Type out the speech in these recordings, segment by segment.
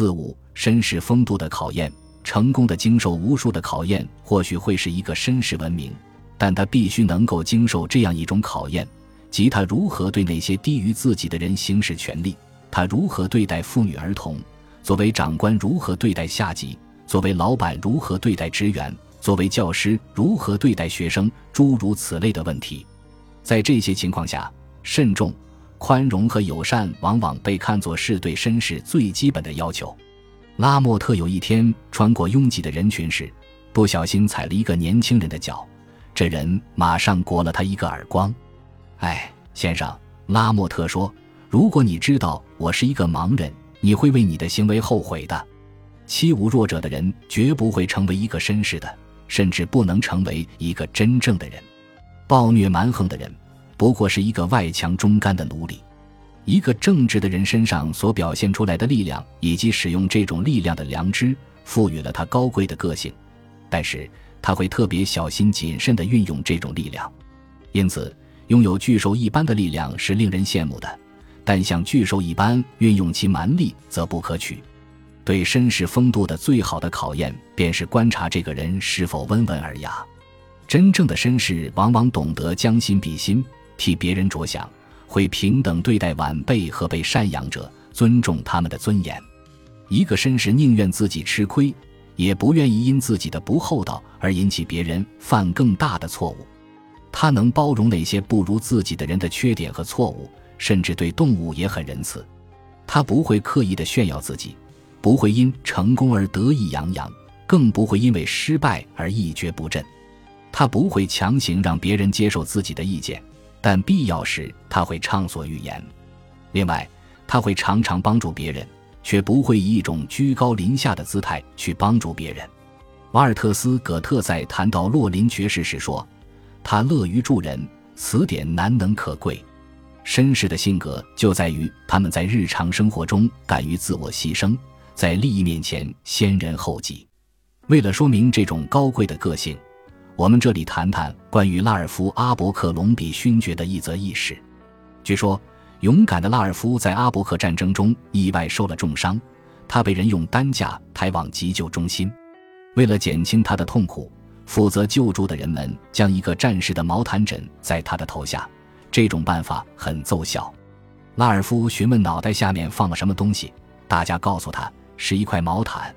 四五，绅士风度的考验，成功的经受无数的考验，或许会是一个绅士文明，但他必须能够经受这样一种考验，即他如何对那些低于自己的人行使权力，他如何对待妇女儿童，作为长官如何对待下级，作为老板如何对待职员，作为教师如何对待学生，诸如此类的问题。在这些情况下，慎重。宽容和友善往往被看作是对绅士最基本的要求。拉莫特有一天穿过拥挤的人群时，不小心踩了一个年轻人的脚，这人马上掴了他一个耳光。“哎，先生。”拉莫特说，“如果你知道我是一个盲人，你会为你的行为后悔的。欺侮弱者的人绝不会成为一个绅士的，甚至不能成为一个真正的人。暴虐蛮横的人。”不过是一个外强中干的奴隶，一个正直的人身上所表现出来的力量，以及使用这种力量的良知，赋予了他高贵的个性。但是他会特别小心谨慎地运用这种力量，因此拥有巨兽一般的力量是令人羡慕的，但像巨兽一般运用其蛮力则不可取。对绅士风度的最好的考验，便是观察这个人是否温文尔雅。真正的绅士往往懂得将心比心。替别人着想，会平等对待晚辈和被赡养者，尊重他们的尊严。一个绅士宁愿自己吃亏，也不愿意因自己的不厚道而引起别人犯更大的错误。他能包容那些不如自己的人的缺点和错误，甚至对动物也很仁慈。他不会刻意的炫耀自己，不会因成功而得意洋洋，更不会因为失败而一蹶不振。他不会强行让别人接受自己的意见。但必要时，他会畅所欲言。另外，他会常常帮助别人，却不会以一种居高临下的姿态去帮助别人。瓦尔特斯·葛特在谈到洛林爵士时说：“他乐于助人，此点难能可贵。绅士的性格就在于他们在日常生活中敢于自我牺牲，在利益面前先人后己。”为了说明这种高贵的个性。我们这里谈谈关于拉尔夫·阿伯克隆比勋爵的一则轶事。据说，勇敢的拉尔夫在阿伯克战争中意外受了重伤，他被人用担架抬往急救中心。为了减轻他的痛苦，负责救助的人们将一个战士的毛毯枕在他的头下。这种办法很奏效。拉尔夫询问脑袋下面放了什么东西，大家告诉他是一块毛毯。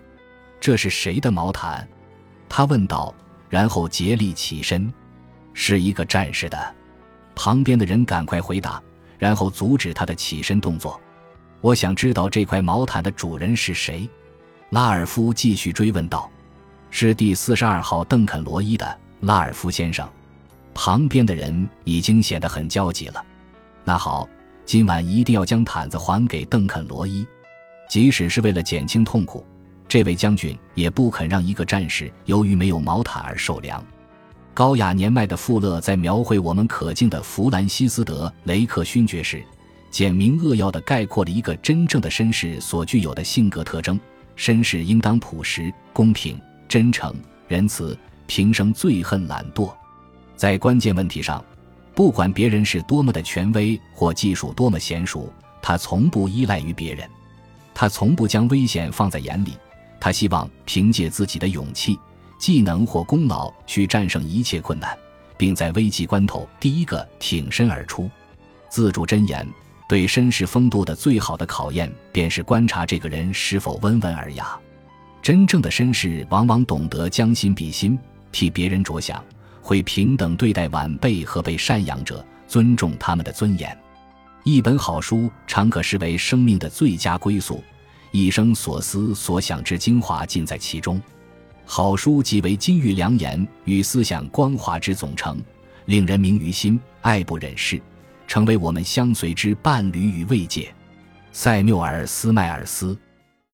这是谁的毛毯？他问道。然后竭力起身，是一个战士的。旁边的人赶快回答，然后阻止他的起身动作。我想知道这块毛毯的主人是谁。拉尔夫继续追问道：“是第四十二号邓肯罗伊的拉尔夫先生。”旁边的人已经显得很焦急了。那好，今晚一定要将毯子还给邓肯罗伊，即使是为了减轻痛苦。这位将军也不肯让一个战士由于没有毛毯而受凉。高雅年迈的富勒在描绘我们可敬的弗兰西斯德·雷克勋爵时，简明扼要地概括了一个真正的绅士所具有的性格特征：绅士应当朴实、公平、真诚、仁慈，平生最恨懒惰。在关键问题上，不管别人是多么的权威或技术多么娴熟，他从不依赖于别人，他从不将危险放在眼里。他希望凭借自己的勇气、技能或功劳去战胜一切困难，并在危急关头第一个挺身而出。自主箴言对绅士风度的最好的考验，便是观察这个人是否温文尔雅。真正的绅士往往懂得将心比心，替别人着想，会平等对待晚辈和被赡养者，尊重他们的尊严。一本好书常可视为生命的最佳归宿。一生所思所想之精华尽在其中，好书即为金玉良言与思想光华之总成，令人明于心，爱不忍释，成为我们相随之伴侣与慰藉。塞缪尔·斯迈尔斯。